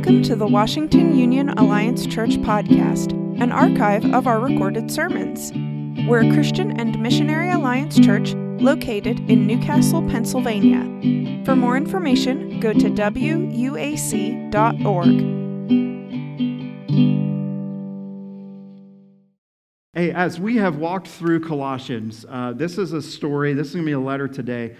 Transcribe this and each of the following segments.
Welcome to the Washington Union Alliance Church podcast, an archive of our recorded sermons. We're a Christian and Missionary Alliance church located in New Castle, Pennsylvania. For more information, go to wuac.org. Hey, as we have walked through Colossians, uh, this is a story, this is going to be a letter today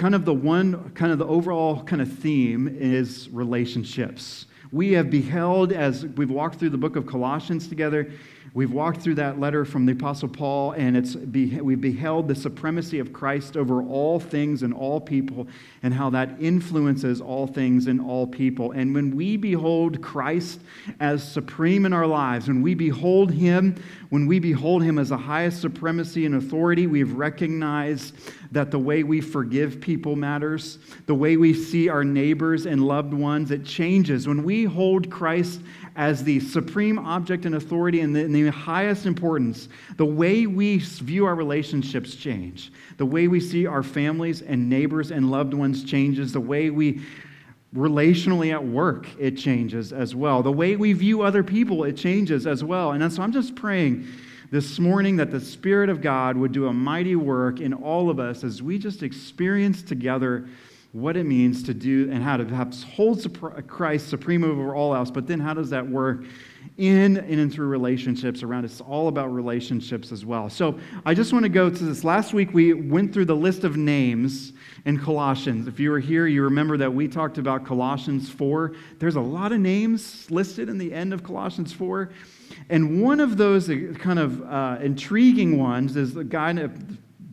kind of the one, kind of the overall kind of theme is relationships. We have beheld, as we've walked through the book of Colossians together, We've walked through that letter from the Apostle Paul, and it's we've beheld the supremacy of Christ over all things and all people, and how that influences all things and all people. And when we behold Christ as supreme in our lives, when we behold Him, when we behold Him as the highest supremacy and authority, we've recognized that the way we forgive people matters, the way we see our neighbors and loved ones, it changes. When we hold Christ as the supreme object and authority and the, and the, highest importance, the way we view our relationships change. The way we see our families and neighbors and loved ones changes. The way we relationally at work, it changes as well. The way we view other people, it changes as well. And so I'm just praying this morning that the Spirit of God would do a mighty work in all of us as we just experience together what it means to do and how to perhaps hold Christ supreme over all else, but then how does that work in and through relationships around It's all about relationships as well. So I just want to go to this. Last week we went through the list of names in Colossians. If you were here, you remember that we talked about Colossians 4. There's a lot of names listed in the end of Colossians 4. And one of those uh, kind of uh, intriguing ones is the guy that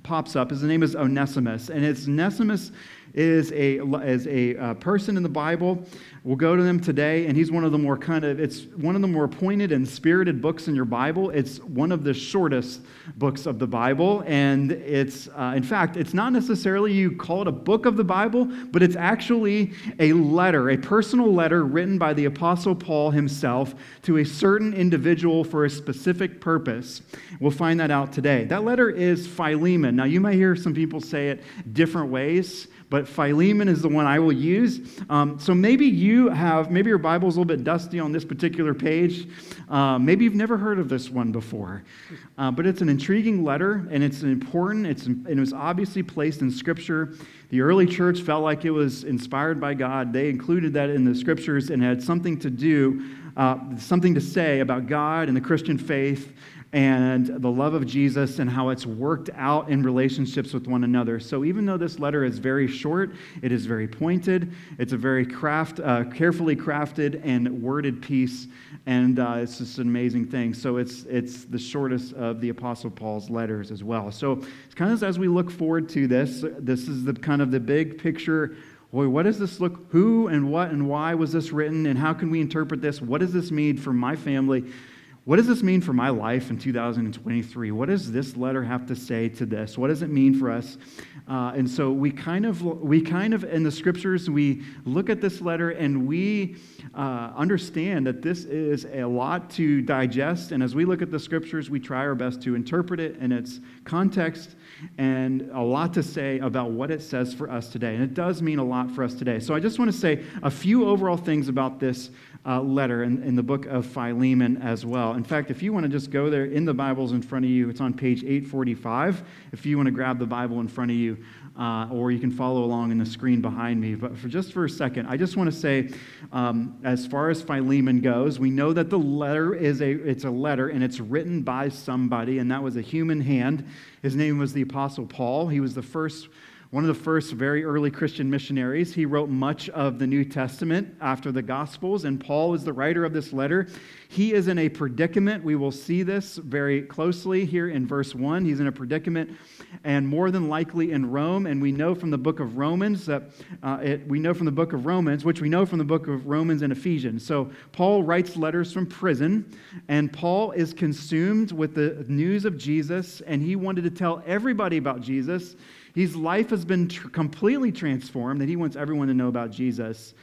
pops up. His name is Onesimus. And it's Onesimus is a, is a uh, person in the Bible. We'll go to them today, and he's one of the more kind of, it's one of the more pointed and spirited books in your Bible. It's one of the shortest books of the Bible, and it's, uh, in fact, it's not necessarily you call it a book of the Bible, but it's actually a letter, a personal letter written by the Apostle Paul himself to a certain individual for a specific purpose. We'll find that out today. That letter is Philemon. Now, you might hear some people say it different ways but Philemon is the one I will use. Um, so maybe you have, maybe your Bible's a little bit dusty on this particular page. Uh, maybe you've never heard of this one before. Uh, but it's an intriguing letter, and it's important. It's, it was obviously placed in Scripture. The early church felt like it was inspired by God. They included that in the Scriptures and had something to do, uh, something to say about God and the Christian faith and the love of Jesus and how it's worked out in relationships with one another. So even though this letter is very short, it is very pointed. It's a very craft, uh, carefully crafted and worded piece, and uh, it's just an amazing thing. So it's it's the shortest of the Apostle Paul's letters as well. So it's kind of as we look forward to this, this is the kind of the big picture boy, what does this look? Who and what and why was this written? And how can we interpret this? What does this mean for my family? What does this mean for my life in 2023? What does this letter have to say to this? What does it mean for us? Uh, and so we kind of, we kind of in the scriptures, we look at this letter and we uh, understand that this is a lot to digest. And as we look at the scriptures, we try our best to interpret it in its context and a lot to say about what it says for us today. And it does mean a lot for us today. So I just want to say a few overall things about this uh, letter in, in the book of Philemon as well. In fact, if you want to just go there in the Bibles in front of you, it's on page 845. If you want to grab the Bible in front of you, uh, or you can follow along in the screen behind me. But for just for a second, I just want to say, um, as far as Philemon goes, we know that the letter is a it's a letter and it's written by somebody, and that was a human hand. His name was the Apostle Paul. He was the first one of the first very early Christian missionaries. He wrote much of the New Testament after the Gospels, and Paul is the writer of this letter. He is in a predicament. We will see this very closely here in verse 1. He's in a predicament, and more than likely in Rome. And we know from the book of Romans that uh, it, we know from the book of Romans, which we know from the book of Romans and Ephesians. So Paul writes letters from prison, and Paul is consumed with the news of Jesus, and he wanted to tell everybody about Jesus. His life has been tr- completely transformed, that he wants everyone to know about Jesus.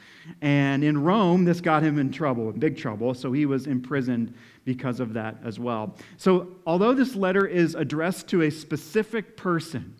And in Rome, this got him in trouble, in big trouble, so he was imprisoned because of that as well. So, although this letter is addressed to a specific person,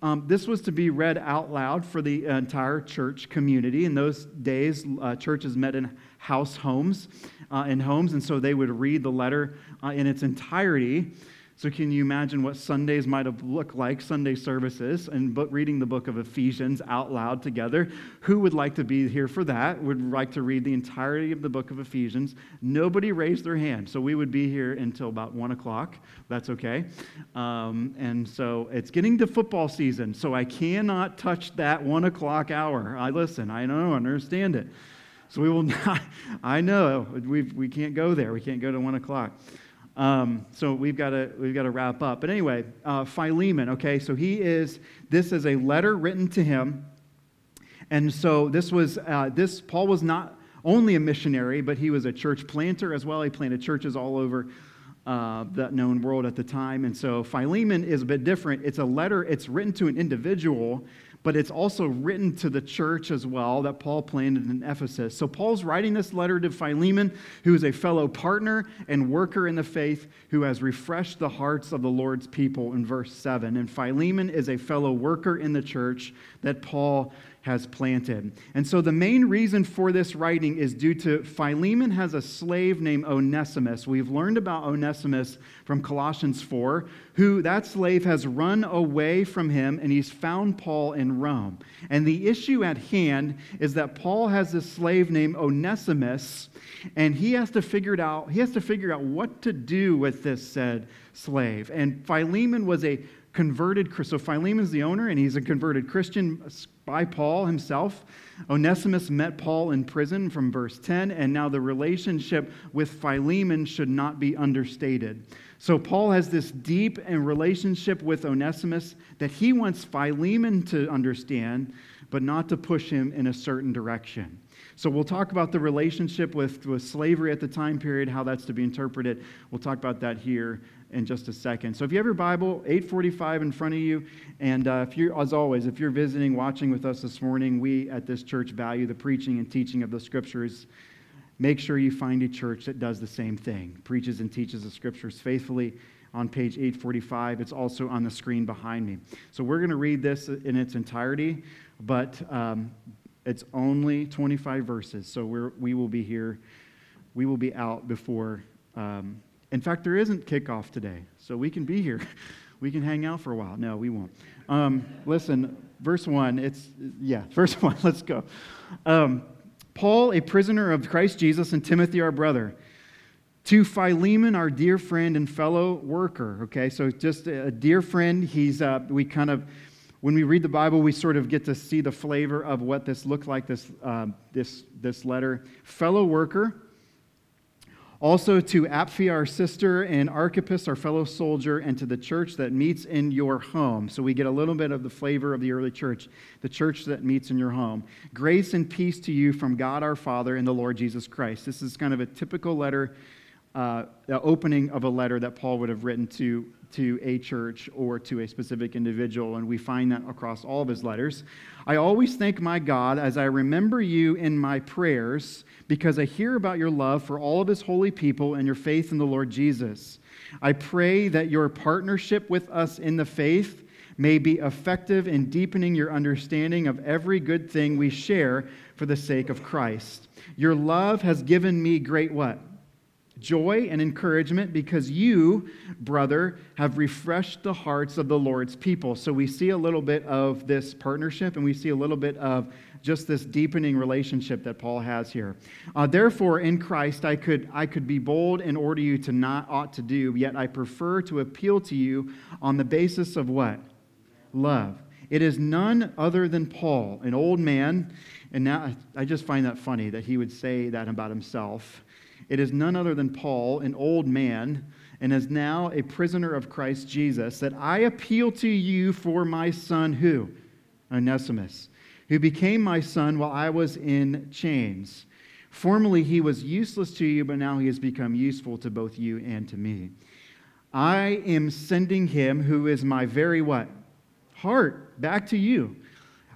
Um, this was to be read out loud for the entire church community. In those days, uh, churches met in house homes, uh, in homes, and so they would read the letter uh, in its entirety. So, can you imagine what Sundays might have looked like, Sunday services, and reading the book of Ephesians out loud together? Who would like to be here for that? Would like to read the entirety of the book of Ephesians? Nobody raised their hand. So, we would be here until about one o'clock. That's okay. Um, and so, it's getting to football season. So, I cannot touch that one o'clock hour. I listen, I know, understand it. So, we will not, I know, we we can't go there. We can't go to one o'clock. Um, so we've got to we've got to wrap up. But anyway, uh, Philemon. Okay, so he is. This is a letter written to him, and so this was uh, this Paul was not only a missionary, but he was a church planter as well. He planted churches all over uh, known world at the time. And so Philemon is a bit different. It's a letter. It's written to an individual, but it's also written to the church as well that Paul planted in Ephesus. So Paul's writing this letter to Philemon, who is a fellow partner and worker in the faith, who has refreshed the hearts of the Lord's people in verse 7. And Philemon is a fellow worker in the church that Paul has planted. And so the main reason for this writing is due to Philemon has a slave named Onesimus. We've learned about Onesimus from Colossians 4, who that slave has run away from him and he's found Paul in Rome. And the issue at hand is that Paul has this slave named Onesimus and he has to figure it out. He has to figure out what to do with this said slave. And Philemon was a converted so Philemon's the owner and he's a converted Christian by Paul himself. Onesimus met Paul in prison from verse 10, and now the relationship with Philemon should not be understated. So Paul has this deep and relationship with Onesimus that he wants Philemon to understand, but not to push him in a certain direction. So we'll talk about the relationship with, with slavery at the time period, how that's to be interpreted. We'll talk about that here in just a second. So if you have your Bible, 845 in front of you, and uh, if you're, as always, if you're visiting, watching with us this morning, we at this church value the preaching and teaching of the scriptures. Make sure you find a church that does the same thing, preaches and teaches the scriptures faithfully. On page 845, it's also on the screen behind me. So we're going to read this in its entirety, but um, it's only 25 verses. So we're, we will be here, we will be out before. Um, in fact, there isn't kickoff today, so we can be here. We can hang out for a while. No, we won't. Um, listen, verse 1, it's, yeah, verse 1, let's go. Um, Paul, a prisoner of Christ Jesus, and Timothy, our brother, to Philemon, our dear friend and fellow worker. Okay, so just a dear friend. He's, uh, we kind of, when we read the Bible, we sort of get to see the flavor of what this looked like, this, uh, this, this letter. Fellow worker also to Apphia, our sister, and Archippus, our fellow soldier, and to the church that meets in your home. So we get a little bit of the flavor of the early church, the church that meets in your home. Grace and peace to you from God our Father and the Lord Jesus Christ. This is kind of a typical letter, uh, opening of a letter that Paul would have written to to a church or to a specific individual, and we find that across all of his letters. I always thank my God as I remember you in my prayers because I hear about your love for all of his holy people and your faith in the Lord Jesus. I pray that your partnership with us in the faith may be effective in deepening your understanding of every good thing we share for the sake of Christ. Your love has given me great what? Joy and encouragement because you, brother, have refreshed the hearts of the Lord's people. So we see a little bit of this partnership and we see a little bit of just this deepening relationship that Paul has here. Uh, Therefore, in Christ, I could, I could be bold and order you to not ought to do, yet I prefer to appeal to you on the basis of what? Love. It is none other than Paul, an old man. And now I just find that funny that he would say that about himself. It is none other than Paul, an old man, and is now a prisoner of Christ Jesus, that I appeal to you for my son, who? Onesimus, who became my son while I was in chains. Formerly he was useless to you, but now he has become useful to both you and to me. I am sending him who is my very what? Heart back to you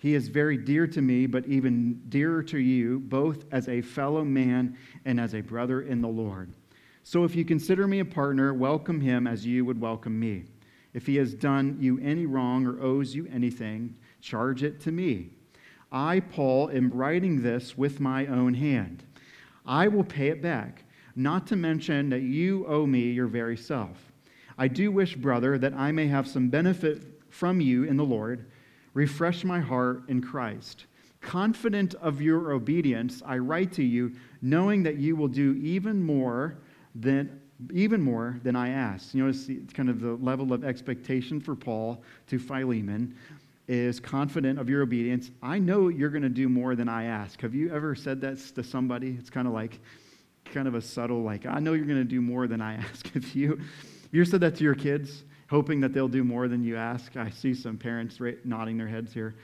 He is very dear to me, but even dearer to you, both as a fellow man and as a brother in the Lord. So if you consider me a partner, welcome him as you would welcome me. If he has done you any wrong or owes you anything, charge it to me. I, Paul, am writing this with my own hand. I will pay it back, not to mention that you owe me your very self. I do wish, brother, that I may have some benefit from you in the Lord. Refresh my heart in Christ. Confident of your obedience, I write to you, knowing that you will do even more than even more than I asked. You notice it's kind of the level of expectation for Paul to Philemon is confident of your obedience. I know you're going to do more than I ask. Have you ever said that to somebody? It's kind of like, kind of a subtle, like, I know you're going to do more than I ask. If you, you ever said that to your kids, hoping that they'll do more than you ask? I see some parents nodding their heads here.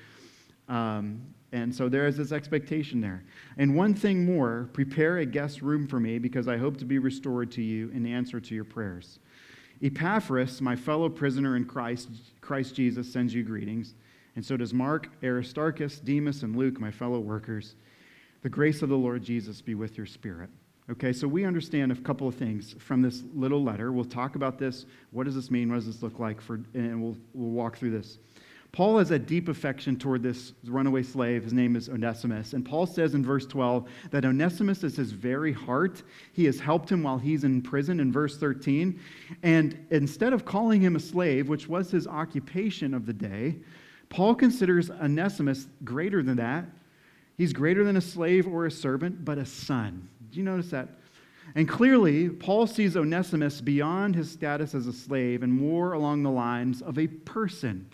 Um, and so there is this expectation there. And one thing more prepare a guest room for me because I hope to be restored to you in answer to your prayers. Epaphras, my fellow prisoner in Christ, Christ Jesus, sends you greetings. And so does Mark, Aristarchus, Demas, and Luke, my fellow workers. The grace of the Lord Jesus be with your spirit. Okay, so we understand a couple of things from this little letter. We'll talk about this. What does this mean? What does this look like? For, and we'll, we'll walk through this. Paul has a deep affection toward this runaway slave. His name is Onesimus. And Paul says in verse 12 that Onesimus is his very heart. He has helped him while he's in prison in verse 13. And instead of calling him a slave, which was his occupation of the day, Paul considers Onesimus greater than that. He's greater than a slave or a servant, but a son. Do you notice that? And clearly, Paul sees Onesimus beyond his status as a slave and more along the lines of a person.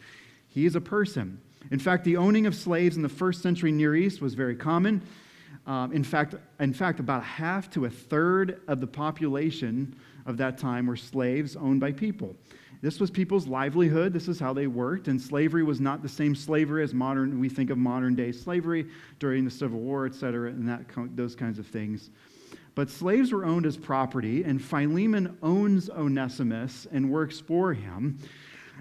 He is a person. In fact, the owning of slaves in the first century Near East was very common. Um, in, fact, in fact, about half to a third of the population of that time were slaves owned by people. This was people's livelihood. This is how they worked. And slavery was not the same slavery as modern, we think of modern day slavery during the Civil War, et cetera, and that, those kinds of things. But slaves were owned as property, and Philemon owns Onesimus and works for him.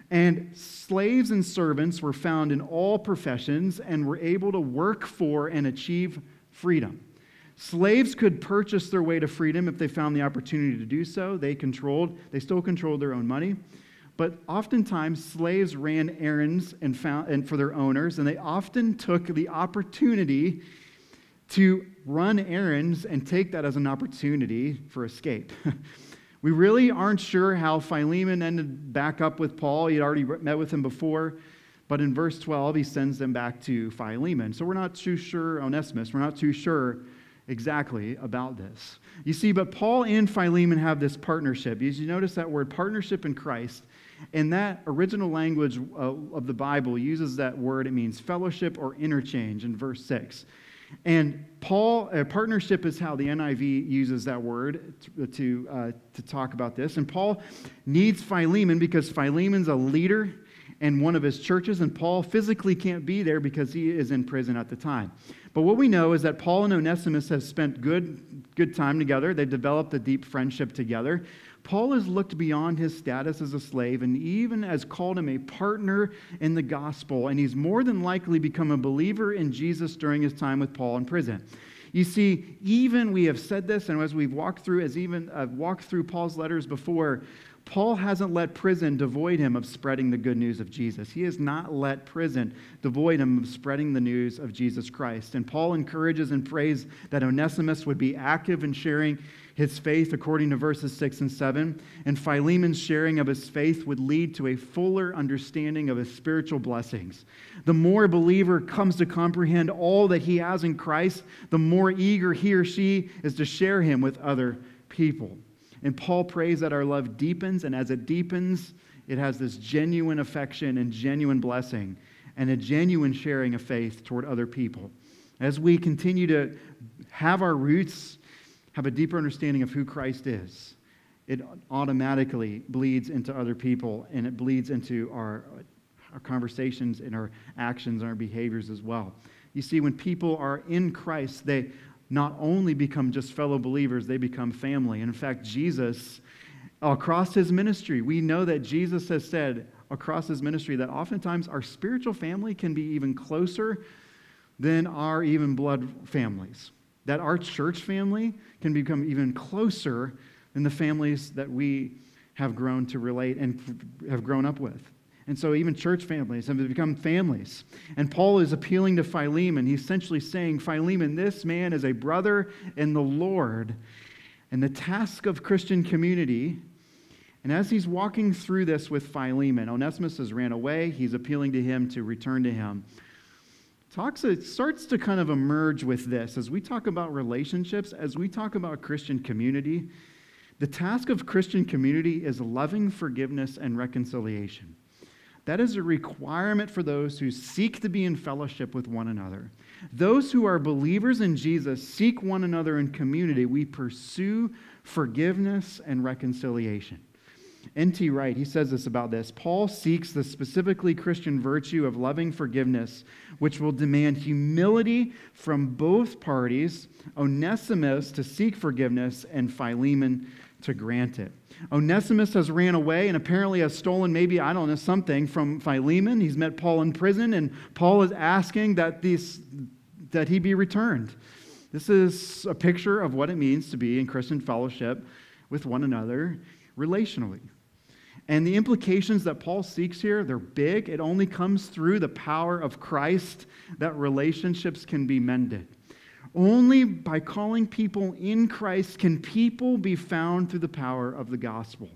And slaves and servants were found in all professions and were able to work for and achieve freedom. Slaves could purchase their way to freedom if they found the opportunity to do so. They controlled, they still controlled their own money. But oftentimes, slaves ran errands and, found, and for their owners, and they often took the opportunity to run errands and take that as an opportunity for escape. We really aren't sure how Philemon ended back up with Paul. He had already met with him before. But in verse 12, he sends them back to Philemon. So we're not too sure, Onesimus, we're not too sure exactly about this. You see, but Paul and Philemon have this partnership. As you notice that word partnership in Christ, in that original language uh, of the Bible uses that word, it means fellowship or interchange in verse 6. And Paul, a partnership is how the NIV uses that word to, to, uh, to talk about this. And Paul needs Philemon because Philemon's a leader in one of his churches, and Paul physically can't be there because he is in prison at the time. But what we know is that Paul and Onesimus have spent good, good time together. They've developed a deep friendship together. Paul has looked beyond his status as a slave and even has called him a partner in the gospel, and he's more than likely become a believer in Jesus during his time with Paul in prison. You see, even we have said this, and as we've walked through, as even I've uh, walked through Paul's letters before, Paul hasn't let prison devoid him of spreading the good news of Jesus. He has not let prison devoid him of spreading the news of Jesus Christ. And Paul encourages and prays that Onesimus would be active in sharing his faith, according to verses 6 and 7, and Philemon's sharing of his faith would lead to a fuller understanding of his spiritual blessings. The more a believer comes to comprehend all that he has in Christ, the more eager he or she is to share him with other people. And Paul prays that our love deepens, and as it deepens, it has this genuine affection and genuine blessing and a genuine sharing of faith toward other people. As we continue to have our roots have a deeper understanding of who Christ is, it automatically bleeds into other people and it bleeds into our, our conversations, and our actions, and our behaviors as well. You see, when people are in Christ, they not only become just fellow believers, they become family. And in fact, Jesus, across his ministry, we know that Jesus has said across his ministry that oftentimes our spiritual family can be even closer than our even blood families. That our church family can become even closer than the families that we have grown to relate and have grown up with. And so even church families have become families. And Paul is appealing to Philemon. He's essentially saying, Philemon, this man is a brother in the Lord. And the task of Christian community, and as he's walking through this with Philemon, Onesimus has ran away. He's appealing to him to return to him. Talks, it starts to kind of emerge with this as we talk about relationships, as we talk about Christian community. The task of Christian community is loving forgiveness and reconciliation. That is a requirement for those who seek to be in fellowship with one another. Those who are believers in Jesus seek one another in community. We pursue forgiveness and reconciliation. N.T. Wright, he says this about this. Paul seeks the specifically Christian virtue of loving forgiveness, which will demand humility from both parties, Onesimus to seek forgiveness, and Philemon to grant it. Onesimus has ran away and apparently has stolen maybe, I don't know, something from Philemon. He's met Paul in prison, and Paul is asking that, these, that he be returned. This is a picture of what it means to be in Christian fellowship with one another relationally. And the implications that Paul seeks here, they're big. It only comes through the power of Christ that relationships can be mended. Only by calling people in Christ can people be found through the power of the gospel.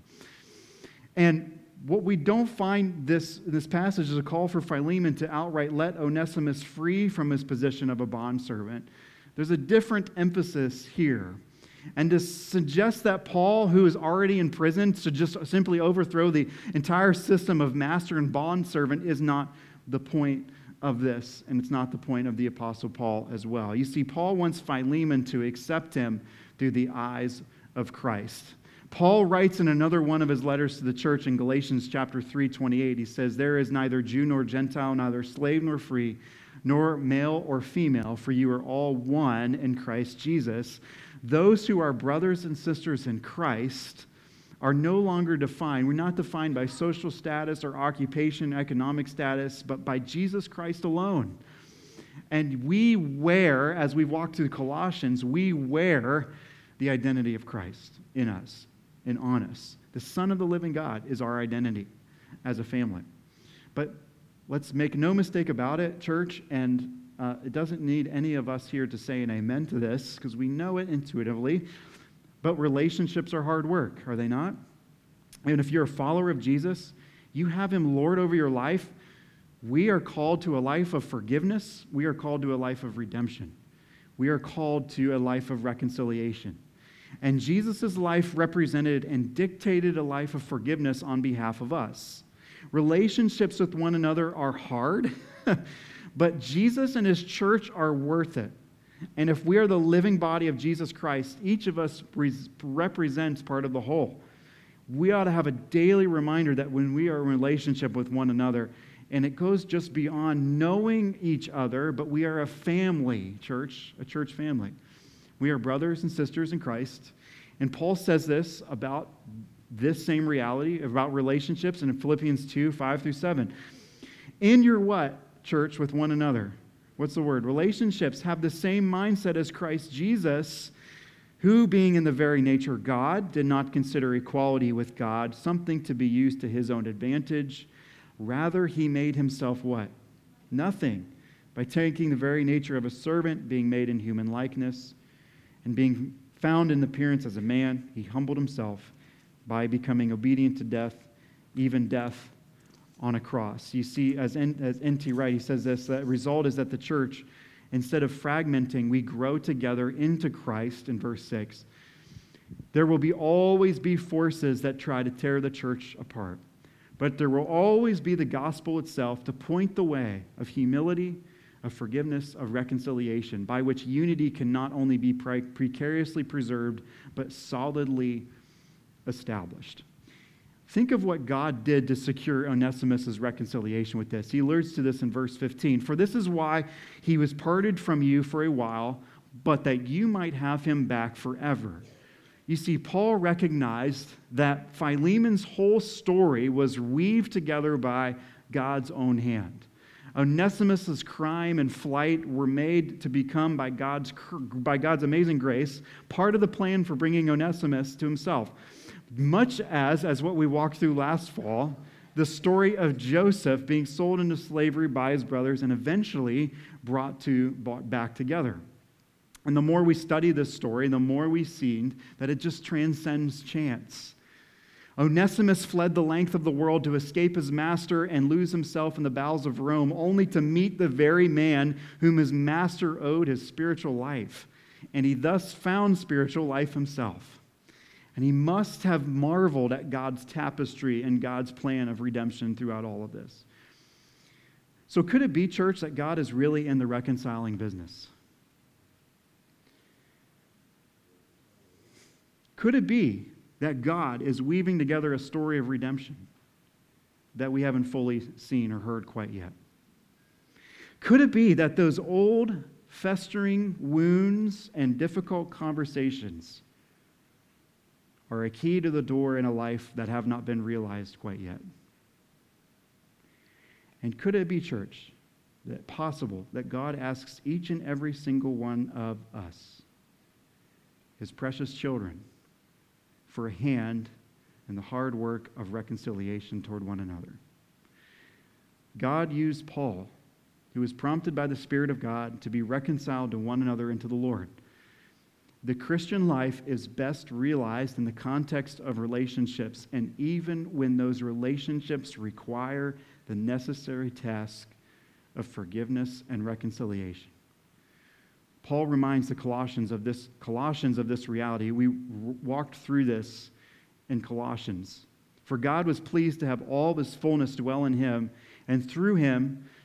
And what we don't find this this passage is a call for Philemon to outright let Onesimus free from his position of a bondservant. There's a different emphasis here. And to suggest that Paul, who is already in prison, to just simply overthrow the entire system of master and bondservant is not the point of this, and it's not the point of the Apostle Paul as well. You see, Paul wants Philemon to accept him through the eyes of Christ. Paul writes in another one of his letters to the church in Galatians chapter 3, 28, he says, There is neither Jew nor Gentile, neither slave nor free, nor male or female, for you are all one in Christ Jesus. Those who are brothers and sisters in Christ are no longer defined. We're not defined by social status or occupation, economic status, but by Jesus Christ alone. And we wear, as we walk through Colossians, we wear the identity of Christ in us and on us. The Son of the living God is our identity as a family. But let's make no mistake about it, church, and uh, it doesn't need any of us here to say an amen to this because we know it intuitively. But relationships are hard work, are they not? And if you're a follower of Jesus, you have him Lord over your life. We are called to a life of forgiveness. We are called to a life of redemption. We are called to a life of reconciliation. And Jesus' life represented and dictated a life of forgiveness on behalf of us. Relationships with one another are hard, but Jesus and his church are worth it. And if we are the living body of Jesus Christ, each of us represents part of the whole. We ought to have a daily reminder that when we are in relationship with one another, and it goes just beyond knowing each other, but we are a family, church, a church family. We are brothers and sisters in Christ. And Paul says this about this same reality, about relationships in Philippians 2 5 through 7. In your what, church, with one another? what's the word? Relationships have the same mindset as Christ Jesus, who, being in the very nature of God, did not consider equality with God something to be used to his own advantage. Rather, he made himself what? Nothing. By taking the very nature of a servant, being made in human likeness, and being found in appearance as a man, he humbled himself by becoming obedient to death, even death on a cross. You see, as, N, as N.T. Wright, he says this the result is that the church, instead of fragmenting, we grow together into Christ in verse 6. There will be always be forces that try to tear the church apart, but there will always be the gospel itself to point the way of humility, of forgiveness, of reconciliation, by which unity can not only be precariously preserved, but solidly established. Think of what God did to secure Onesimus' reconciliation with this. He alludes to this in verse 15. For this is why he was parted from you for a while, but that you might have him back forever. You see, Paul recognized that Philemon's whole story was weaved together by God's own hand. Onesimus' crime and flight were made to become, by God's, by God's amazing grace, part of the plan for bringing Onesimus to himself much as, as what we walked through last fall, the story of Joseph being sold into slavery by his brothers and eventually brought, to, brought back together. And the more we study this story, the more we see that it just transcends chance. Onesimus fled the length of the world to escape his master and lose himself in the bowels of Rome, only to meet the very man whom his master owed his spiritual life. And he thus found spiritual life himself. And he must have marveled at God's tapestry and God's plan of redemption throughout all of this. So, could it be, church, that God is really in the reconciling business? Could it be that God is weaving together a story of redemption that we haven't fully seen or heard quite yet? Could it be that those old, festering wounds and difficult conversations are a key to the door in a life that have not been realized quite yet. And could it be, church, that possible that God asks each and every single one of us, his precious children, for a hand in the hard work of reconciliation toward one another? God used Paul, who was prompted by the Spirit of God, to be reconciled to one another and to the Lord. The Christian life is best realized in the context of relationships, and even when those relationships require the necessary task of forgiveness and reconciliation. Paul reminds the Colossians of this, Colossians of this reality. We walked through this in Colossians. For God was pleased to have all his fullness dwell in him, and through him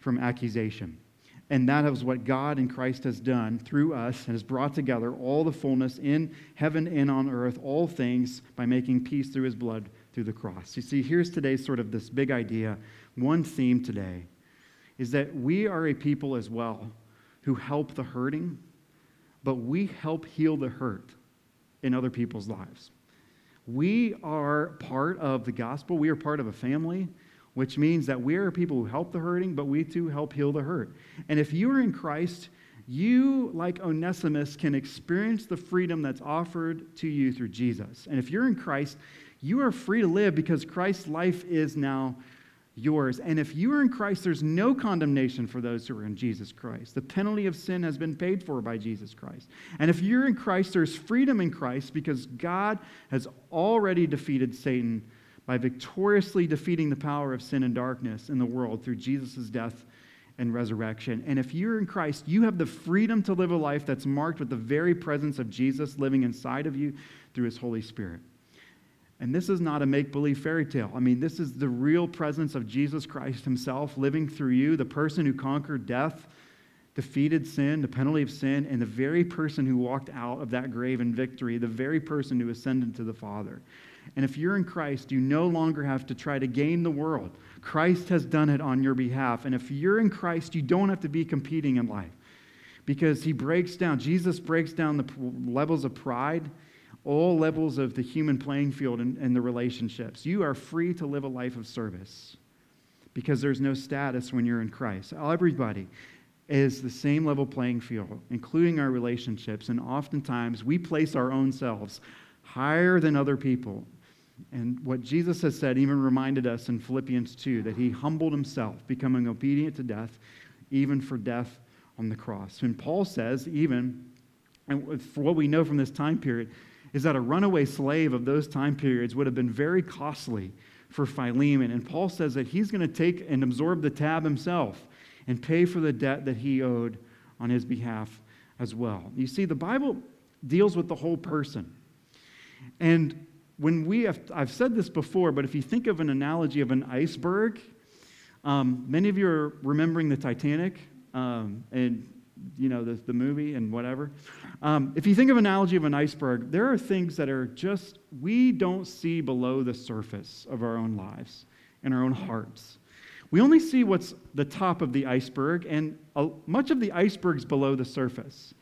from accusation. And that is what God in Christ has done through us and has brought together all the fullness in heaven and on earth, all things by making peace through his blood through the cross. You see, here's today's sort of this big idea. One theme today is that we are a people as well who help the hurting, but we help heal the hurt in other people's lives. We are part of the gospel, we are part of a family which means that we are people who help the hurting, but we too help heal the hurt. And if you are in Christ, you, like Onesimus, can experience the freedom that's offered to you through Jesus. And if you're in Christ, you are free to live because Christ's life is now yours. And if you are in Christ, there's no condemnation for those who are in Jesus Christ. The penalty of sin has been paid for by Jesus Christ. And if you're in Christ, there's freedom in Christ because God has already defeated Satan by victoriously defeating the power of sin and darkness in the world through Jesus' death and resurrection. And if you're in Christ, you have the freedom to live a life that's marked with the very presence of Jesus living inside of you through his Holy Spirit. And this is not a make believe fairy tale. I mean, this is the real presence of Jesus Christ himself living through you, the person who conquered death, defeated sin, the penalty of sin, and the very person who walked out of that grave in victory, the very person who ascended to the Father. And if you're in Christ, you no longer have to try to gain the world. Christ has done it on your behalf. And if you're in Christ, you don't have to be competing in life because he breaks down, Jesus breaks down the levels of pride, all levels of the human playing field and, and the relationships. You are free to live a life of service because there's no status when you're in Christ. Everybody is the same level playing field, including our relationships. And oftentimes we place our own selves higher than other people. And what Jesus has said even reminded us in Philippians 2 that he humbled himself, becoming obedient to death, even for death on the cross. And Paul says, even, and for what we know from this time period, is that a runaway slave of those time periods would have been very costly for Philemon. And Paul says that he's going to take and absorb the tab himself and pay for the debt that he owed on his behalf as well. You see, the Bible deals with the whole person. And when we have, I've said this before, but if you think of an analogy of an iceberg, um, many of you are remembering the Titanic um, and you know the, the movie and whatever. Um, if you think of an analogy of an iceberg, there are things that are just we don't see below the surface of our own lives and our own hearts. We only see what's the top of the iceberg, and much of the iceberg's below the surface.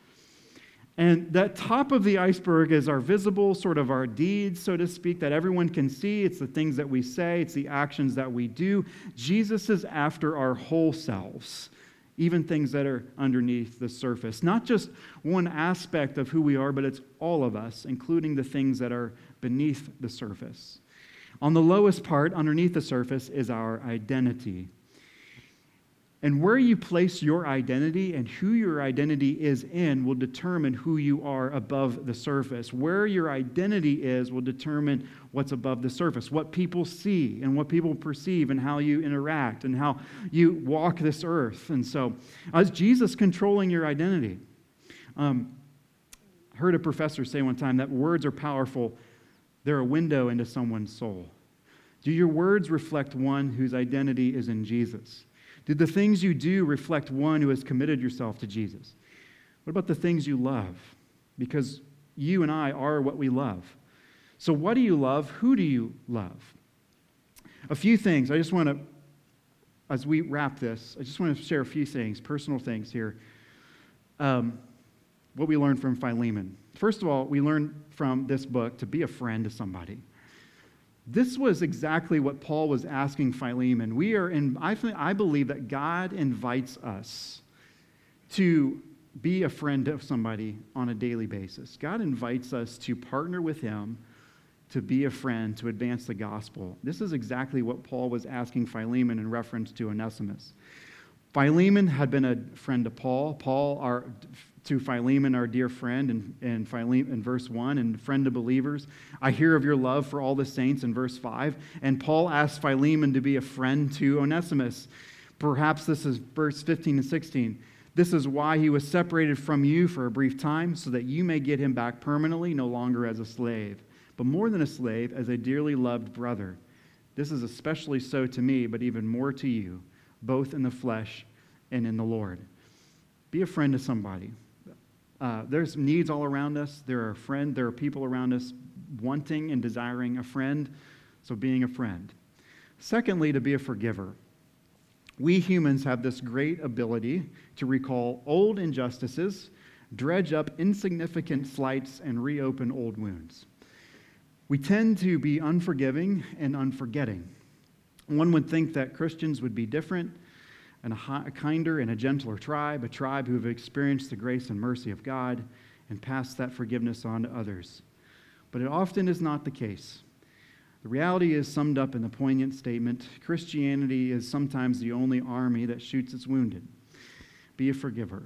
And that top of the iceberg is our visible, sort of our deeds, so to speak, that everyone can see. It's the things that we say, it's the actions that we do. Jesus is after our whole selves, even things that are underneath the surface. Not just one aspect of who we are, but it's all of us, including the things that are beneath the surface. On the lowest part, underneath the surface, is our identity. And where you place your identity and who your identity is in will determine who you are above the surface. Where your identity is will determine what's above the surface, what people see and what people perceive, and how you interact and how you walk this earth. And so, as Jesus controlling your identity? Um, I heard a professor say one time that words are powerful, they're a window into someone's soul. Do your words reflect one whose identity is in Jesus? Do the things you do reflect one who has committed yourself to Jesus? What about the things you love? Because you and I are what we love. So, what do you love? Who do you love? A few things. I just want to, as we wrap this, I just want to share a few things, personal things here. Um, what we learned from Philemon. First of all, we learned from this book to be a friend to somebody. This was exactly what Paul was asking Philemon. We are in, I, I believe that God invites us to be a friend of somebody on a daily basis. God invites us to partner with Him to be a friend, to advance the gospel. This is exactly what Paul was asking Philemon in reference to Onesimus. Philemon had been a friend to Paul. Paul, our, to Philemon, our dear friend, in, in, Philemon, in verse 1, and friend of believers. I hear of your love for all the saints in verse 5. And Paul asked Philemon to be a friend to Onesimus. Perhaps this is verse 15 and 16. This is why he was separated from you for a brief time, so that you may get him back permanently, no longer as a slave, but more than a slave, as a dearly loved brother. This is especially so to me, but even more to you, both in the flesh and in the Lord. Be a friend to somebody. Uh, there's needs all around us. There are friend, there are people around us wanting and desiring a friend. So being a friend. Secondly, to be a forgiver. We humans have this great ability to recall old injustices, dredge up insignificant slights, and reopen old wounds. We tend to be unforgiving and unforgetting. One would think that Christians would be different and a, kinder and a gentler tribe, a tribe who have experienced the grace and mercy of God and passed that forgiveness on to others. But it often is not the case. The reality is summed up in the poignant statement Christianity is sometimes the only army that shoots its wounded. Be a forgiver.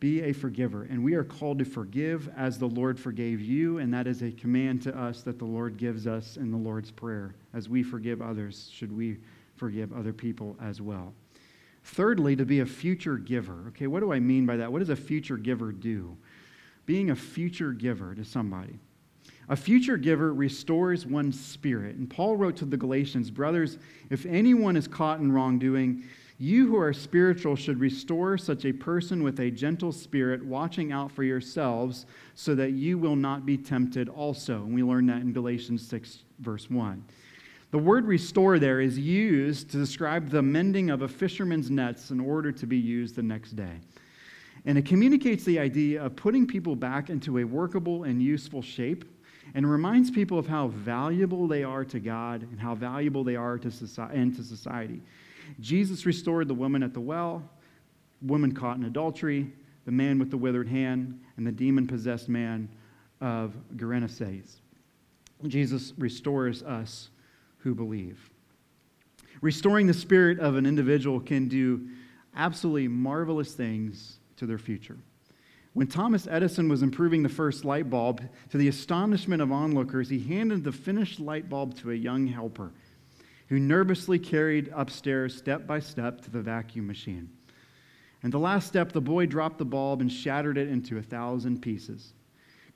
Be a forgiver. And we are called to forgive as the Lord forgave you, and that is a command to us that the Lord gives us in the Lord's Prayer. As we forgive others, should we forgive other people as well? Thirdly, to be a future giver. Okay, what do I mean by that? What does a future giver do? Being a future giver to somebody. A future giver restores one's spirit. And Paul wrote to the Galatians, Brothers, if anyone is caught in wrongdoing, you who are spiritual should restore such a person with a gentle spirit, watching out for yourselves, so that you will not be tempted also. And we learn that in Galatians 6, verse 1. The word restore there is used to describe the mending of a fisherman's nets in order to be used the next day. And it communicates the idea of putting people back into a workable and useful shape and reminds people of how valuable they are to God and how valuable they are to society and to society. Jesus restored the woman at the well, woman caught in adultery, the man with the withered hand, and the demon possessed man of Gergesenes. Jesus restores us who believe. Restoring the spirit of an individual can do absolutely marvelous things to their future. When Thomas Edison was improving the first light bulb, to the astonishment of onlookers, he handed the finished light bulb to a young helper who nervously carried upstairs step by step to the vacuum machine. And the last step, the boy dropped the bulb and shattered it into a thousand pieces.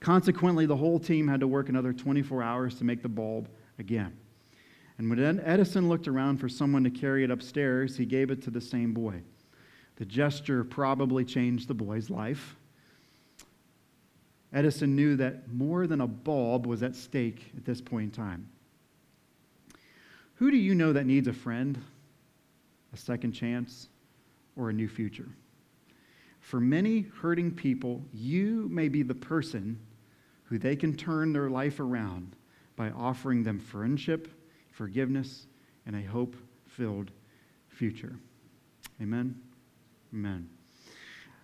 Consequently, the whole team had to work another 24 hours to make the bulb again. And when Edison looked around for someone to carry it upstairs, he gave it to the same boy. The gesture probably changed the boy's life. Edison knew that more than a bulb was at stake at this point in time. Who do you know that needs a friend, a second chance, or a new future? For many hurting people, you may be the person who they can turn their life around by offering them friendship, forgiveness, and a hope filled future. Amen. Amen.